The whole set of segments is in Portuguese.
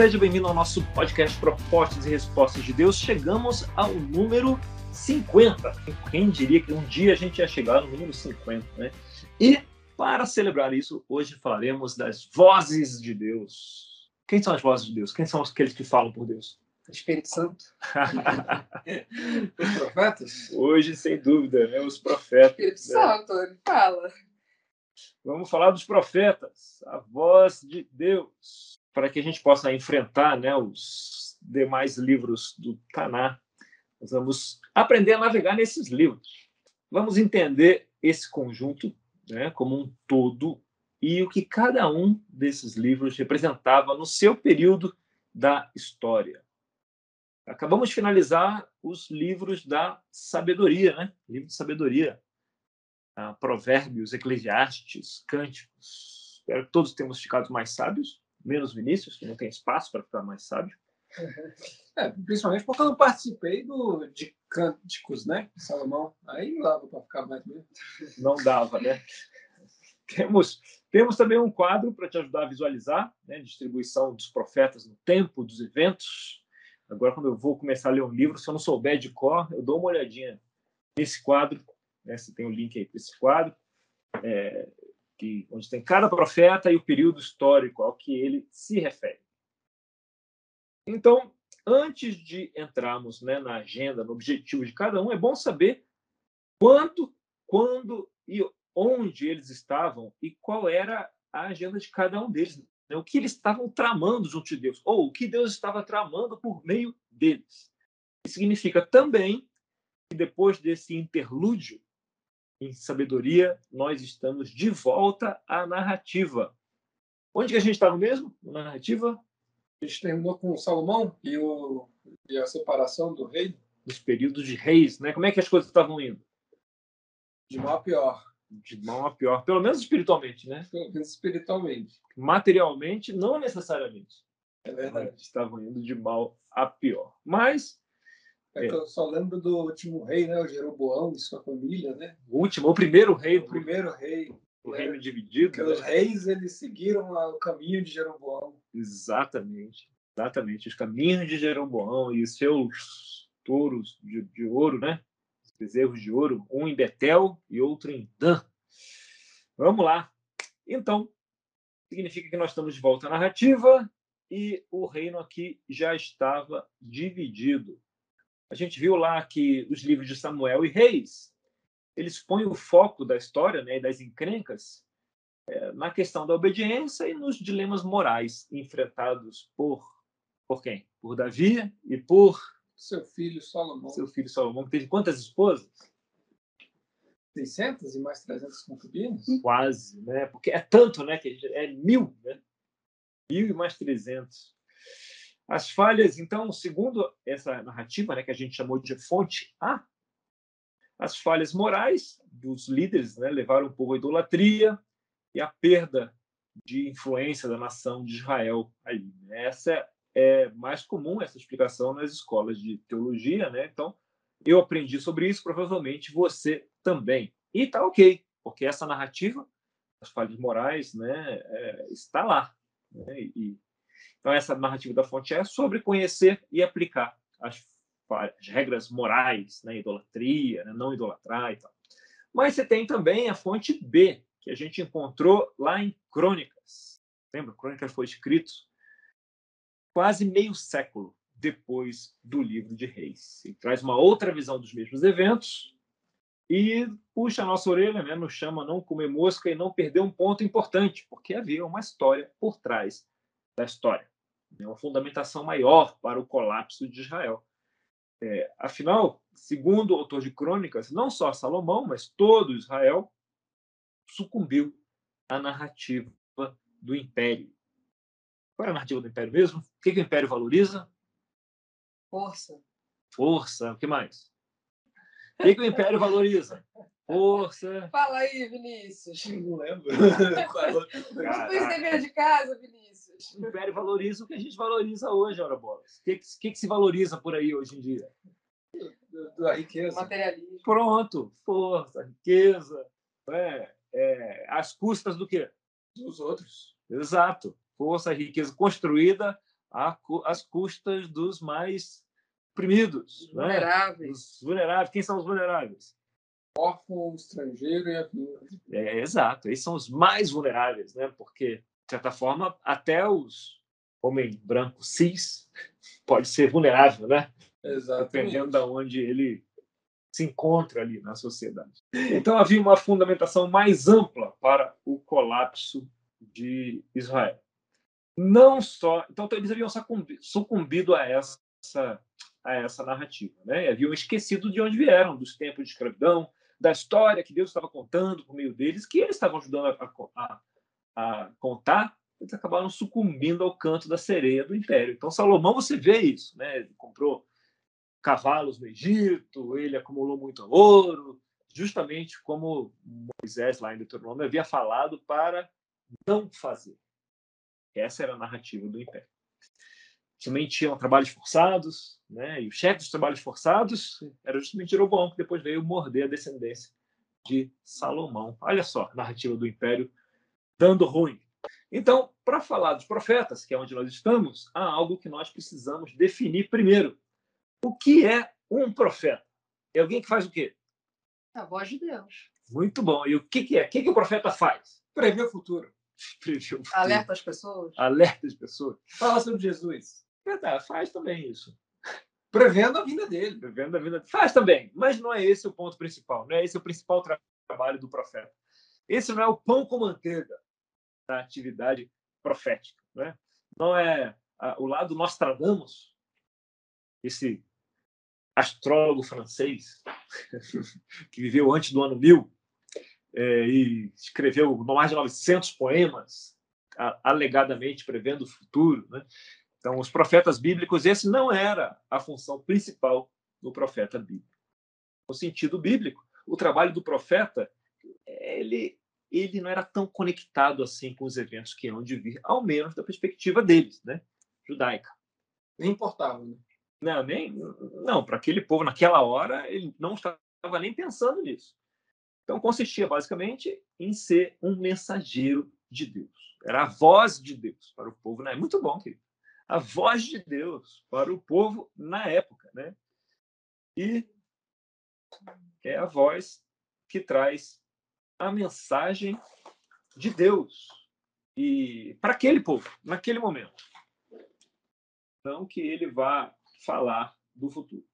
Seja bem-vindo ao nosso podcast Propostas e Respostas de Deus. Chegamos ao número 50. Quem diria que um dia a gente ia chegar no número 50, né? E para celebrar isso, hoje falaremos das vozes de Deus. Quem são as vozes de Deus? Quem são aqueles que falam por Deus? Espírito Santo. os profetas? Hoje, sem dúvida, né? os profetas. Espírito né? Santo, ele fala. Vamos falar dos profetas, a voz de Deus para que a gente possa enfrentar né, os demais livros do Taná. Nós vamos aprender a navegar nesses livros. Vamos entender esse conjunto né, como um todo e o que cada um desses livros representava no seu período da história. Acabamos de finalizar os livros da sabedoria, né? Livro de sabedoria. Ah, provérbios, Eclesiastes, Cânticos. Espero que todos tenhamos ficado mais sábios menos Vinícius, que não tem espaço para ficar mais sábio. É, principalmente porque eu não participei do, de Cânticos, né? Salomão. Aí não dava para ficar mais mesmo. Não dava, né? Temos, temos também um quadro para te ajudar a visualizar, né? Distribuição dos profetas no tempo, dos eventos. Agora, quando eu vou começar a ler um livro, se eu não souber de cor, eu dou uma olhadinha nesse quadro. Né? Você tem o um link aí para esse quadro. É, que, onde tem cada profeta e o período histórico ao que ele se refere. Então, antes de entrarmos né, na agenda, no objetivo de cada um, é bom saber quanto, quando e onde eles estavam e qual era a agenda de cada um deles. Né? O que eles estavam tramando junto de Deus, ou o que Deus estava tramando por meio deles. Isso significa também que depois desse interlúdio, em sabedoria, nós estamos de volta à narrativa. Onde que a gente estava mesmo? Na narrativa? A gente terminou com Salomão e, o, e a separação do rei. Os períodos de reis, né? Como é que as coisas estavam indo? De mal a pior. De mal a pior, pelo menos espiritualmente, né? Pelo menos espiritualmente. Materialmente, não necessariamente. É verdade. Estavam indo de mal a pior. Mas é que eu só lembro do último rei, né? O Jeroboão e sua família, né? O último, o primeiro rei. O primeiro rei. O reino dividido. Porque né? os reis, eles seguiram o caminho de Jeroboão. Exatamente. Exatamente. Os caminhos de Jeroboão e os seus touros de, de ouro, né? Os bezerros de ouro, um em Betel e outro em Dan. Vamos lá. Então, significa que nós estamos de volta à narrativa e o reino aqui já estava dividido. A gente viu lá que os livros de Samuel e Reis, eles põem o foco da história né, e das encrencas é, na questão da obediência e nos dilemas morais enfrentados por, por quem? Por Davi e por... Seu filho Salomão. Seu filho Salomão, que teve quantas esposas? 600 e mais 300 concubinas? Quase, né? Porque é tanto, né? Que é mil, né? Mil e mais 300. As falhas, então, segundo essa narrativa, né, que a gente chamou de fonte A, as falhas morais dos líderes né, levaram o povo à idolatria e à perda de influência da nação de Israel ali. Né. Essa é mais comum essa explicação nas escolas de teologia, né? Então, eu aprendi sobre isso, provavelmente você também. E tá ok, porque essa narrativa, as falhas morais, né, é, está lá. Né? E então, essa narrativa da fonte é sobre conhecer e aplicar as, as regras morais, né? idolatria, né? não idolatrar e tal. Mas você tem também a fonte B, que a gente encontrou lá em Crônicas. Lembra? Crônicas foi escrito quase meio século depois do livro de Reis. Ele traz uma outra visão dos mesmos eventos e puxa a nossa orelha, né? nos chama não comer mosca e não perder um ponto importante, porque havia uma história por trás da história né, uma fundamentação maior para o colapso de Israel. É, afinal, segundo o autor de Crônicas, não só Salomão, mas todo Israel sucumbiu à narrativa do império. Qual é a narrativa do império mesmo? O que, que o império valoriza? Força. Força. O que mais? O que, que o império valoriza? Força. Fala aí, Vinícius. Não lembro. Não fez dever de casa, Vinícius. O Império valoriza o que a gente valoriza hoje, ora bolas. O que, que, que se valoriza por aí hoje em dia? Da riqueza. Materialismo. Pronto. Força, riqueza. É, é, as custas do quê? Dos outros. Exato. Força, riqueza construída às custas dos mais oprimidos, né? vulneráveis. Né? Os vulneráveis. Quem são os vulneráveis? Órfão, estrangeiro e a É, exato, eles são os mais vulneráveis, né? porque, de certa forma, até os homem branco cis pode ser vulnerável, né? Exatamente. Dependendo de onde ele se encontra ali na sociedade. Então havia uma fundamentação mais ampla para o colapso de Israel. Não só, então eles haviam sucumbido a essa a essa narrativa, né? Haviam esquecido de onde vieram, dos tempos de escravidão, da história que Deus estava contando por meio deles, que eles estavam ajudando a, a, a contar, eles acabaram sucumbindo ao canto da sereia do império. Então Salomão, você vê isso, né? Ele comprou cavalos no Egito, ele acumulou muito ouro, justamente como Moisés, lá em Deuteronômio, havia falado para não fazer. Essa era a narrativa do Império. Também tinham trabalhos forçados, né? e o chefe dos trabalhos forçados era justamente Jeroboão, que depois veio morder a descendência de Salomão. Olha só, narrativa do Império dando ruim. Então, para falar dos profetas, que é onde nós estamos, há algo que nós precisamos definir primeiro. O que é um profeta? É alguém que faz o quê? A voz de Deus. Muito bom. E o que, que é? O que, que o profeta faz? Prever o futuro. Prever o futuro. Alerta as pessoas. Alerta as pessoas. Fala sobre Jesus. Verdade, faz também isso. Prevendo a vinda dele. Prevendo a vinda. Faz também, mas não é esse o ponto principal. Não é esse o principal tra trabalho do profeta. Esse não é o pão com manteiga da atividade profética. Né? Não é a, o lado Nostradamus, esse astrólogo francês que viveu antes do ano 1000 é, e escreveu mais de 900 poemas alegadamente prevendo o futuro. Né? Então, os profetas bíblicos, esse não era a função principal do profeta bíblico. No sentido bíblico, o trabalho do profeta ele ele não era tão conectado assim com os eventos que hão de vir, ao menos da perspectiva deles, né? Judaica. Nem importava, né? Não, nem não, para aquele povo naquela hora ele não estava nem pensando nisso. Então consistia basicamente em ser um mensageiro de Deus. Era a voz de Deus para o povo, né? Muito bom, querido. A voz de Deus para o povo na época, né? E é a voz que traz a mensagem de Deus e para aquele povo, naquele momento. Não que ele vá falar do futuro.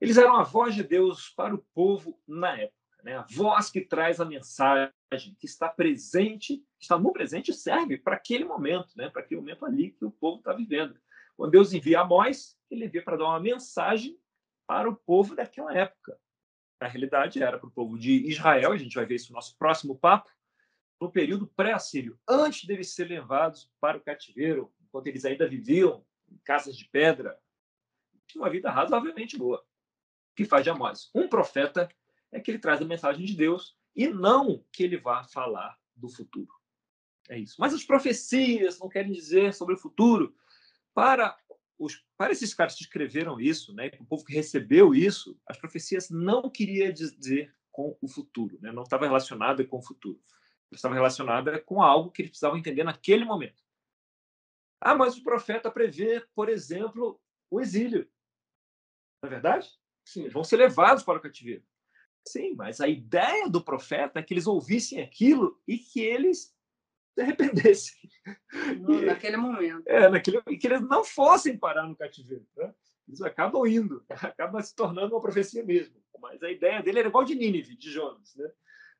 Eles eram a voz de Deus para o povo na época, né? a voz que traz a mensagem, que está presente, está no presente e serve para aquele momento, né? para aquele momento ali que o povo está vivendo. Quando Deus envia Amós, ele envia para dar uma mensagem para o povo daquela época. Na realidade, era para o povo de Israel, a gente vai ver isso no nosso próximo papo, no período pré-assírio, antes deles serem levados para o cativeiro, enquanto eles ainda viviam em casas de pedra, uma vida razoavelmente boa. Que faz de Amós? Um profeta é que ele traz a mensagem de Deus e não que ele vá falar do futuro. É isso. Mas as profecias não querem dizer sobre o futuro. Para os, para esses caras que escreveram isso, né, o povo que recebeu isso, as profecias não queria dizer com o futuro, né? não estava relacionada com o futuro. Estava relacionada com algo que eles precisavam entender naquele momento. Ah, mas o profeta prevê, por exemplo, o exílio. Não é verdade? Sim. Eles vão ser levados para o cativeiro. Sim, mas a ideia do profeta é que eles ouvissem aquilo e que eles se arrependessem. naquele momento. É, naquele, e que eles não fossem parar no cativeiro. Né? Eles acabam indo, acaba se tornando uma profecia mesmo. Mas a ideia dele era igual de Nínive, de Jonas. Né?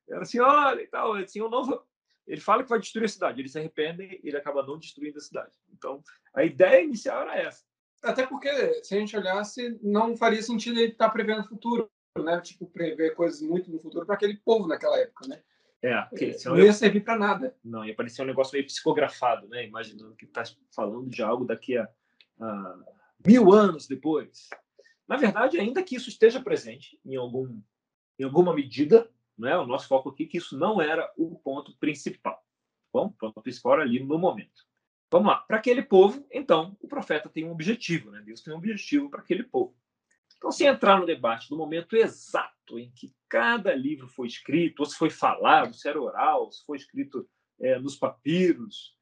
Era assim, olha e tal, assim, eu não vou... Ele fala que vai destruir a cidade, eles se arrependem e ele acaba não destruindo a cidade. Então, a ideia inicial era essa. Até porque, se a gente olhasse, não faria sentido ele estar prevendo o futuro, né? Tipo, prever coisas muito no futuro para aquele povo naquela época, né? É, porque é, não ia servir para nada. Não, ia parecer um negócio meio psicografado, né? Imaginando que está falando de algo daqui a, a, mil anos depois. Na verdade, ainda que isso esteja presente em, algum, em alguma medida, né? o nosso foco aqui é que isso não era o ponto principal. Bom, o ponto principal era ali no momento. Vamos lá. Para aquele povo, então, o profeta tem um objetivo, né? Deus tem um objetivo para aquele povo. Então, se entrar no debate do momento exato em que cada livro foi escrito, ou se foi falado, se era oral, se foi escrito é, nos papiros,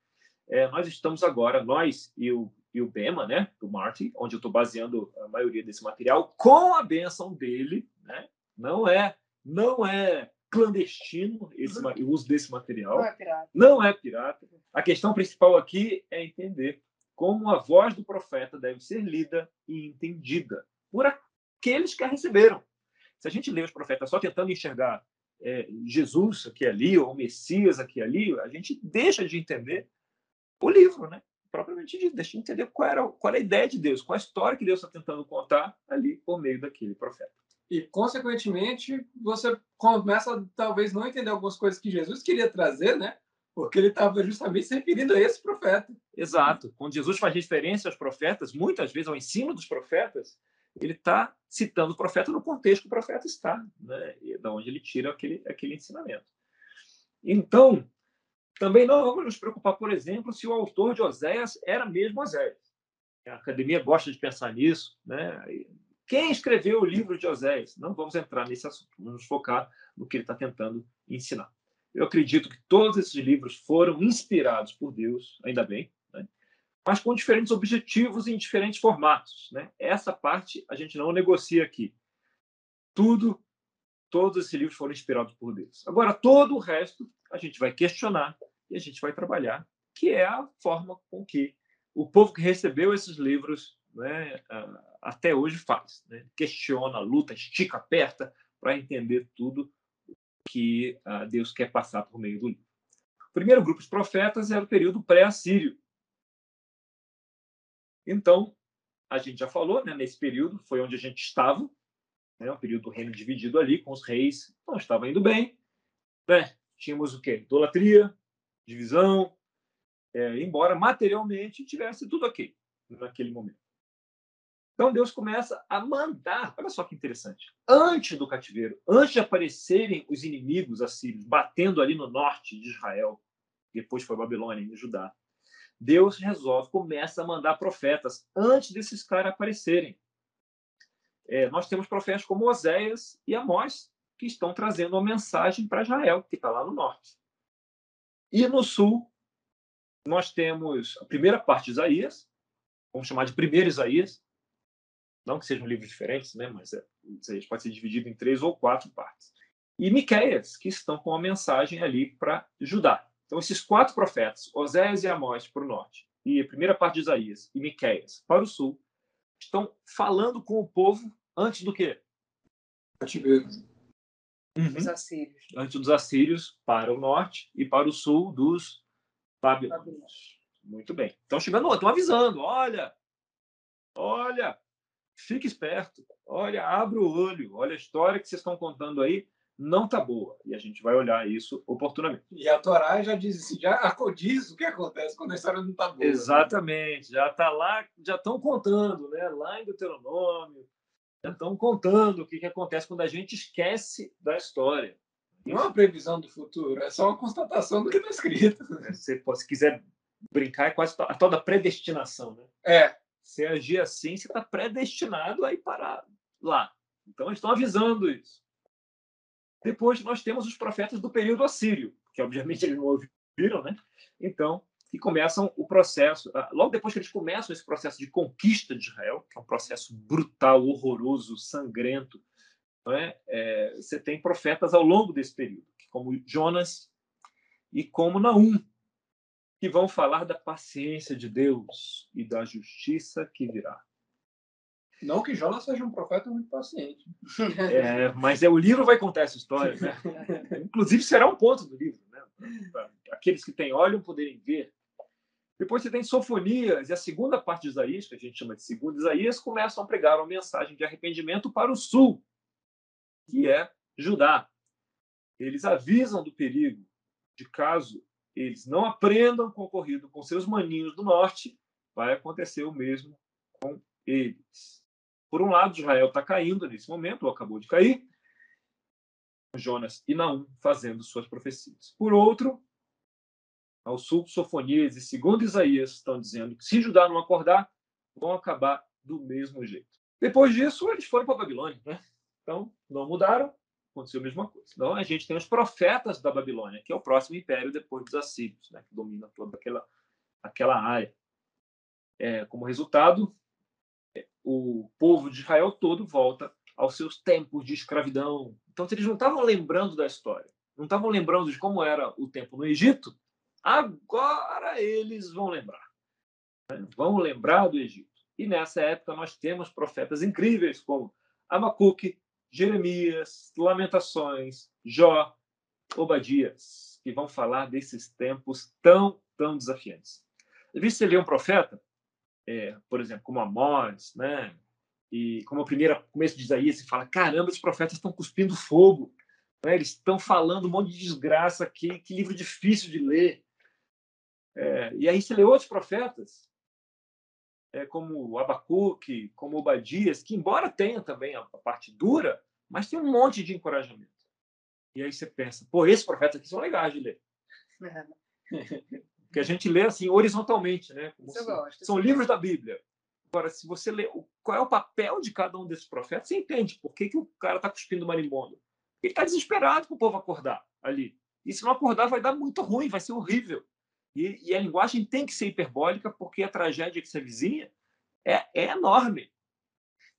é, nós estamos agora, nós e o e o Bema, né, do Marty, onde eu estou baseando a maioria desse material, com a benção dele, né? Não é, não é clandestino esse, o uso desse material. Não é pirata. Não é pirata. A questão principal aqui é entender como a voz do profeta deve ser lida e entendida por aqueles que a receberam. Se a gente lê os profetas só tentando enxergar é, Jesus aqui ali, ou o Messias aqui ali, a gente deixa de entender o livro, né? propriamente dito, deixa de entender qual, era, qual é a ideia de Deus, qual a história que Deus está tentando contar ali por meio daquele profeta. E, consequentemente, você começa talvez não entender algumas coisas que Jesus queria trazer, né? Porque ele estava justamente se referindo a esse profeta. Exato. Quando Jesus faz referência aos profetas, muitas vezes ao ensino dos profetas, ele está citando o profeta no contexto que o profeta está, né? E da onde ele tira aquele, aquele ensinamento. Então, também não vamos nos preocupar, por exemplo, se o autor de Oséias era mesmo Oséias. A academia gosta de pensar nisso. Né? Quem escreveu o livro de Oséias? Não vamos entrar nesse assunto, vamos nos focar no que ele está tentando ensinar. Eu acredito que todos esses livros foram inspirados por Deus, ainda bem? Mas com diferentes objetivos em diferentes formatos. Né? Essa parte a gente não negocia aqui. Tudo, todos esses livros foram inspirados por Deus. Agora, todo o resto a gente vai questionar e a gente vai trabalhar, que é a forma com que o povo que recebeu esses livros né, até hoje faz. Né? Questiona, luta, estica, aperta para entender tudo que uh, Deus quer passar por meio do livro. O primeiro grupo de profetas era o período pré-assírio. Então, a gente já falou, né, nesse período foi onde a gente estava, né, o período do reino dividido ali, com os reis não estava indo bem. Né? Tínhamos o quê? Idolatria, divisão, é, embora materialmente tivesse tudo ok naquele momento. Então Deus começa a mandar, olha só que interessante, antes do cativeiro, antes de aparecerem os inimigos assírios batendo ali no norte de Israel, depois foi Babilônia e Judá, Deus resolve, começa a mandar profetas antes desses caras aparecerem. É, nós temos profetas como Oséias e Amós, que estão trazendo uma mensagem para Israel, que está lá no norte. E no sul, nós temos a primeira parte de Isaías, vamos chamar de primeiro Isaías, não que sejam livros diferentes, né? mas é, pode ser dividido em três ou quatro partes. E Miqueias, que estão com a mensagem ali para Judá. Então, esses quatro profetas, Oséias e Amós para o norte, e a primeira parte de Isaías e Miqueias para o sul, estão falando com o povo antes do quê? Cativeiro. Uhum. Os assírios. Antes dos assírios para o norte e para o sul dos babilônios. Muito bem. Então chegando, estão avisando, olha, olha, fique esperto, olha, abra o olho, olha a história que vocês estão contando aí não tá boa e a gente vai olhar isso oportunamente. E a Torá já diz assim, já diz o que acontece quando a história não tá boa. Exatamente, já tá lá, já estão contando, né? Lá em Deuteronômio, estão contando o que, que acontece quando a gente esquece da história. Não é uma previsão do futuro, é só uma constatação do que está escrito. É, se, se quiser brincar, é quase a tal da predestinação. Né? É. Se agir assim, você está predestinado a ir parar lá. Então, eles estão avisando isso. Depois, nós temos os profetas do período assírio, que obviamente eles não ouviram, né? Então, que começam o processo, ah, logo depois que eles começam esse processo de conquista de Israel, que é um processo brutal, horroroso, sangrento, é? É, você tem profetas ao longo desse período, como Jonas e como Naum, que vão falar da paciência de Deus e da justiça que virá. Não que Jonas seja um profeta muito paciente. É, mas é, o livro vai contar essa história. Né? Inclusive, será um ponto do livro. Né? Aqueles que têm olho poderem ver depois você tem Sofonias, e a segunda parte de Isaías, que a gente chama de segundo Isaías, começam a pregar uma mensagem de arrependimento para o sul, que é Judá. Eles avisam do perigo de caso eles não aprendam concorrido com seus maninhos do norte, vai acontecer o mesmo com eles. Por um lado, Israel está caindo nesse momento, ou acabou de cair, Jonas e Naum fazendo suas profecias. Por outro, ao sul, Sofonias e segundo Isaías estão dizendo que se Judá não acordar, vão acabar do mesmo jeito. Depois disso, eles foram para a Babilônia. Né? Então, não mudaram, aconteceu a mesma coisa. Então, a gente tem os profetas da Babilônia, que é o próximo império depois dos assírios, né? que domina toda aquela, aquela área. é, como resultado, o povo de Israel todo volta aos seus tempos de escravidão. Então, se eles não estavam lembrando da história, não estavam lembrando de como era o tempo no Egito, agora eles vão lembrar. Né? Vão lembrar do Egito. E nessa época nós temos profetas incríveis como Abacuque, Jeremias, Lamentações, Jó, Obadias, que vão falar desses tempos tão, tão desafiantes. Às vezes você lê um profeta, é, por exemplo, como Amós, né? E como o primeiro começo de Isaías, você fala: caramba, os profetas estão cuspindo fogo. Né? Eles estão falando um monte de desgraça aqui, que livro difícil de ler. É, e aí você lê outros profetas, é, como Abacuque, como Obadias, que embora tenha também a, a parte dura, mas tem um monte de encorajamento. E aí você pensa, pô, esses profetas aqui são legais de ler. que a gente lê assim horizontalmente, né? Se, gosto, são livros da Bíblia. Agora, se você lê qual é o papel de cada um desses profetas, você entende por que, que o cara está cuspindo marimbondo. Ele está desesperado com o povo acordar ali. E se não acordar, vai dar muito ruim, vai ser horrível. E, e a linguagem tem que ser hiperbólica, porque a tragédia que se avizinha é, é enorme.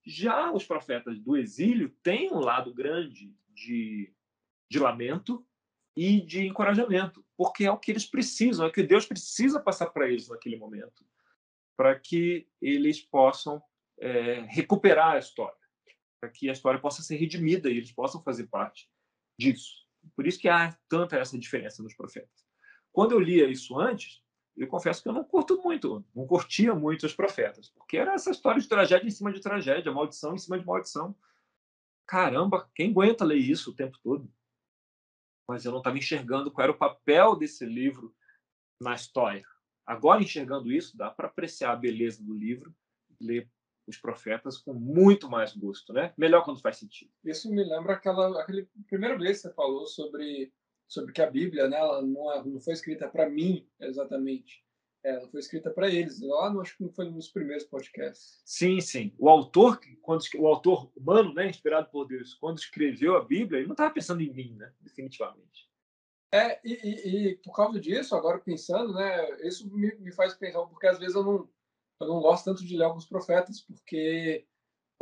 Já os profetas do exílio têm um lado grande de, de lamento e de encorajamento, porque é o que eles precisam, é o que Deus precisa passar para eles naquele momento, para que eles possam é, recuperar a história, para que a história possa ser redimida e eles possam fazer parte disso. Por isso que há tanta essa diferença nos profetas. Quando eu lia isso antes, eu confesso que eu não curto muito, não curtia muito os profetas, porque era essa história de tragédia em cima de tragédia, maldição em cima de maldição. Caramba, quem aguenta ler isso o tempo todo? Mas eu não estava enxergando qual era o papel desse livro na história. Agora, enxergando isso, dá para apreciar a beleza do livro ler os profetas com muito mais gosto, né? Melhor quando faz sentido. Isso me lembra aquela aquele primeiro vez que você falou sobre sobre que a Bíblia, né, ela não, é, não foi escrita para mim exatamente. Ela foi escrita para eles. Lá, não, acho que não foi nos primeiros podcasts. Sim, sim. O autor, quando o autor humano, né, inspirado por Deus, quando escreveu a Bíblia, ele não estava pensando em mim, né, definitivamente. É, e, e, e, por causa disso, agora pensando, né, isso me, me faz pensar, porque às vezes eu não, eu não gosto tanto de ler alguns profetas, porque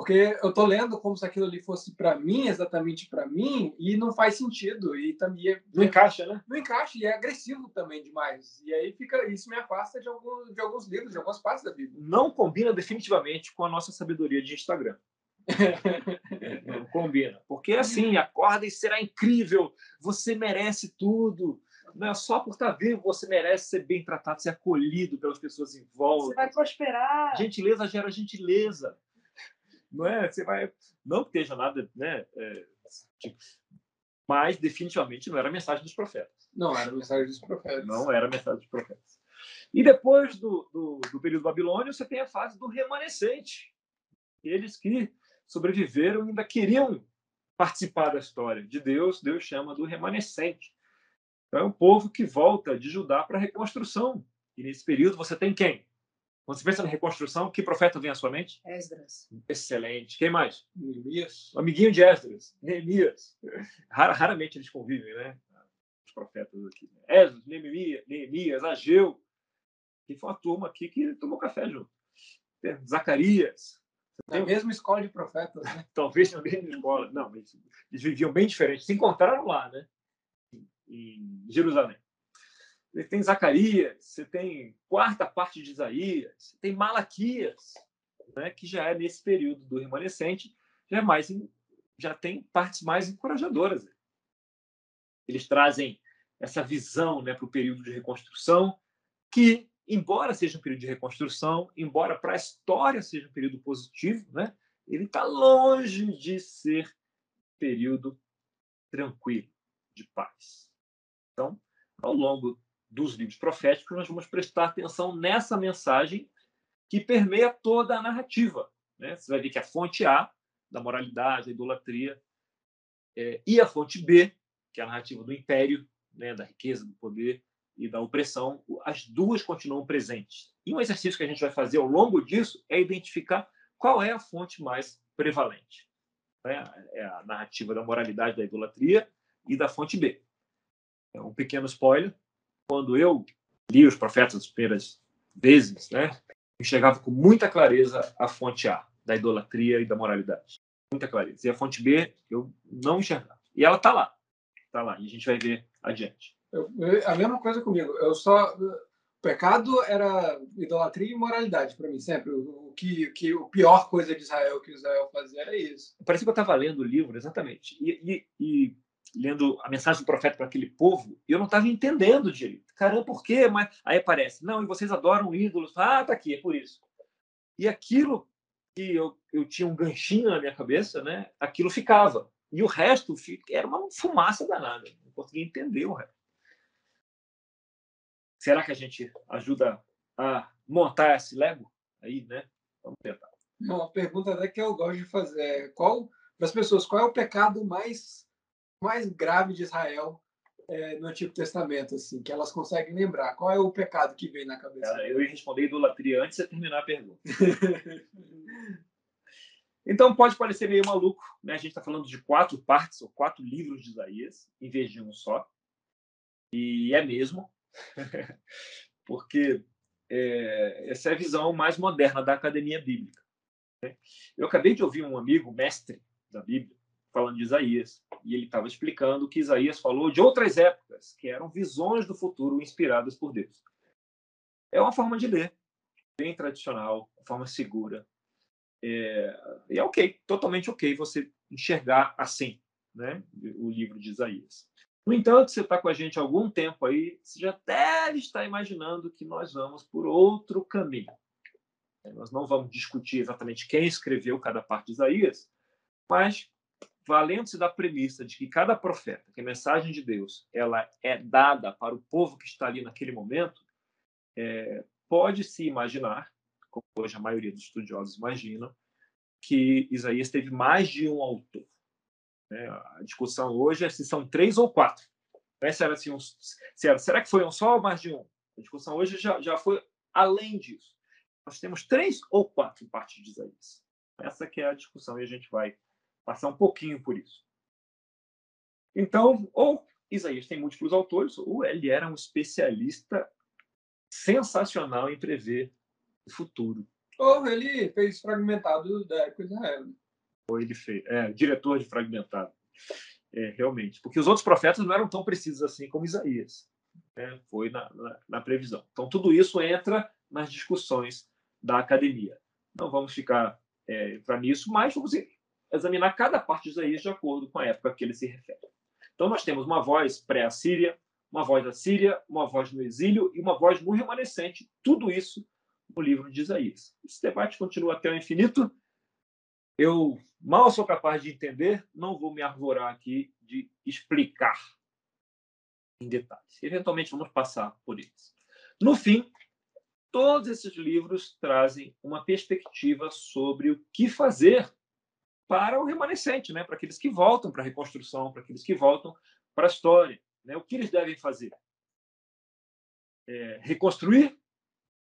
porque eu tô lendo como se aquilo ali fosse para mim, exatamente para mim, e não faz sentido. E também é, não encaixa, né? Não encaixa e é agressivo também demais. E aí fica isso me afasta de, algum, de alguns livros, de algumas partes da Bíblia. Não combina definitivamente com a nossa sabedoria de Instagram. não combina. Porque assim, acorda e será incrível, você merece tudo. Não é só por estar vivo, você merece ser bem tratado, ser acolhido pelas pessoas em volta. Você vai prosperar. Gentileza gera gentileza não é? Você vai, não que esteja nada, né? É, tipo, mas definitivamente não era a mensagem dos profetas. Não era a mensagem dos profetas. Não era a mensagem dos profetas. E depois do, do, do período babilônio, você tem a fase do remanescente. Eles que sobreviveram ainda queriam participar da história de Deus, Deus chama do remanescente. Então é um povo que volta de Judá para a reconstrução. E nesse período você tem quem? Quando você pensa na reconstrução, que profeta vem à sua mente? Esdras. Excelente. Quem mais? Neemias. O amiguinho de Esdras, Neemias. raramente eles convivem, né? Os profetas aqui. Esdras, Neemias, Neemias, Ageu. Que foi uma turma aqui que tomou café junto. Zacarias. Na mesma escola de profetas, né? Talvez na mesma escola. Não, eles, eles viviam bem diferente. Se encontraram lá, né? Em Jerusalém. Você tem Zacarias, você tem quarta parte de Isaías, você tem Malaquias, né, que já é nesse período do remanescente, já é mais já tem partes mais encorajadoras. Eles trazem essa visão né, para o período de reconstrução, que, embora seja um período de reconstrução, embora para a história seja um período positivo, né, ele está longe de ser período tranquilo, de paz. Então, ao longo dos livros proféticos, nós vamos prestar atenção nessa mensagem que permeia toda a narrativa. Né? Você vai ver que a fonte A, da moralidade, da idolatria, é, e a fonte B, que é a narrativa do império, né, da riqueza, do poder e da opressão, as duas continuam presentes. E um exercício que a gente vai fazer ao longo disso é identificar qual é a fonte mais prevalente. Né? É a narrativa da moralidade, da idolatria e da fonte B. É um pequeno spoiler, quando eu li os profetas as primeiras vezes, né? enxergava com muita clareza a fonte A, da idolatria e da moralidade. Muita clareza. E a fonte B, eu não enxergava. E ela está lá. Está lá. E a gente vai ver adiante. Eu, eu, a mesma coisa comigo. Eu só. O pecado era idolatria e imoralidade para mim, sempre. O, o, que, que o pior coisa de Israel que Israel fazia era isso. Parecia que eu estava lendo o livro, exatamente. E, e, e lendo a mensagem do profeta para aquele povo, eu não estava entendendo direito. Caramba, por quê? Mas aí aparece, não, e vocês adoram ídolos. Ah, tá aqui, é por isso. E aquilo que eu, eu tinha um ganchinho na minha cabeça, né? Aquilo ficava. E o resto era uma fumaça danada. Não conseguia entender o resto. Será que a gente ajuda a montar esse Lego aí, né? Vamos tentar. Uma pergunta que eu gosto de fazer. Qual, para as pessoas, qual é o pecado mais mais grave de Israel é, no Antigo Testamento, assim, que elas conseguem lembrar? Qual é o pecado que vem na cabeça? eu ia responder idolatria antes de terminar a pergunta. então pode parecer meio maluco, né? A gente está falando de quatro partes ou quatro livros de Isaías em vez de um só, e é mesmo, porque é, essa é a visão mais moderna da academia bíblica. Né? Eu acabei de ouvir um amigo mestre da Bíblia falando de Isaías, e ele estava explicando que Isaías falou de outras épocas, que eram visões do futuro inspiradas por Deus. É uma forma de ler, bem tradicional, uma forma segura. É, e é ok, totalmente ok você enxergar assim né, o livro de Isaías. No entanto, você está com a gente há algum tempo aí, você já deve estar imaginando que nós vamos por outro caminho. Nós não vamos discutir exatamente quem escreveu cada parte de Isaías, mas valendo-se da premissa de que cada profeta, que a mensagem de Deus, ela é dada para o povo que está ali naquele momento, é, pode-se imaginar, como hoje a maioria dos estudiosos imaginam, que Isaías teve mais de um autor. Né? A discussão hoje é se são três ou quatro. Né? Se era assim, um, se era, será que foi um só ou mais de um? A discussão hoje já, já foi além disso. Nós temos três ou quatro partes de Isaías. Essa que é a discussão e a gente vai passar um pouquinho por isso. Então, ou Isaías tem múltiplos autores, ou ele era um especialista sensacional em prever o futuro. Ou ele fez fragmentado da época de Israel. Ou ele fez, é, diretor de fragmentado. É, realmente. Porque os outros profetas não eram tão precisos assim como Isaías. Né? Foi na, na, na, previsão. Então, tudo isso entra nas discussões da academia. Não vamos ficar é, para nisso, mas vamos examinar cada parte de Isaías de acordo com a época a que ele se refere. Então, nós temos uma voz pré-assíria, uma voz da Síria, uma voz no exílio e uma voz no remanescente, tudo isso no livro de Isaías. Esse debate continua até o infinito. Eu mal sou capaz de entender, não vou me arvorar aqui de explicar em detalhes. Eventualmente, vamos passar por eles. No fim, todos esses livros trazem uma perspectiva sobre o que fazer para o remanescente, né? para aqueles que voltam para a reconstrução, para aqueles que voltam para a história. Né? O que eles devem fazer? É, reconstruir?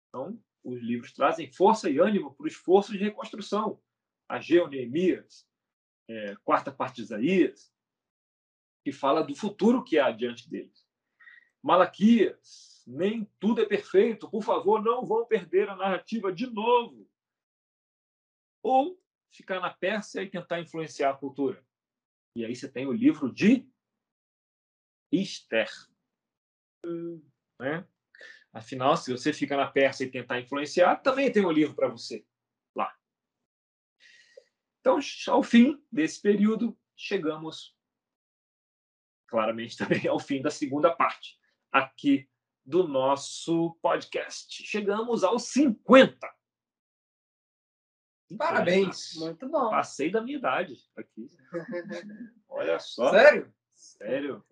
Então, os livros trazem força e ânimo para o esforço de reconstrução. Ageu, Neemias, é, quarta parte de Isaías, que fala do futuro que há diante deles. Malaquias, nem tudo é perfeito, por favor, não vão perder a narrativa de novo. Ou ficar na Pérsia e tentar influenciar a cultura. E aí você tem o livro de Esther. Né? Afinal, se você fica na Pérsia e tentar influenciar, também tem um livro para você lá. Então, ao fim desse período, chegamos claramente também ao fim da segunda parte aqui do nosso podcast. Chegamos aos 50. Parabéns. Muito bom. Passei da minha idade aqui. Olha só. Sério? Sério.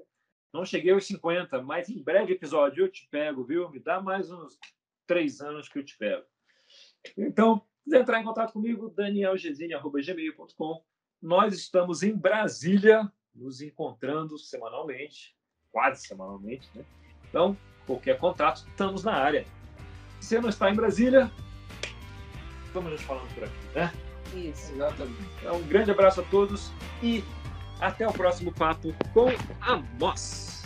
Não cheguei aos 50, mas em breve episódio eu te pego, viu? Me dá mais uns três anos que eu te pego. Então, quiser entrar em contato comigo, danielgesine.gmail.com. Nós estamos em Brasília, nos encontrando semanalmente, quase semanalmente, né? Então, qualquer contato, estamos na área. Se você não está em Brasília, estamos nos falando por aqui, né? Isso. Exatamente. Então, um grande abraço a todos e até o próximo papo com a Moss.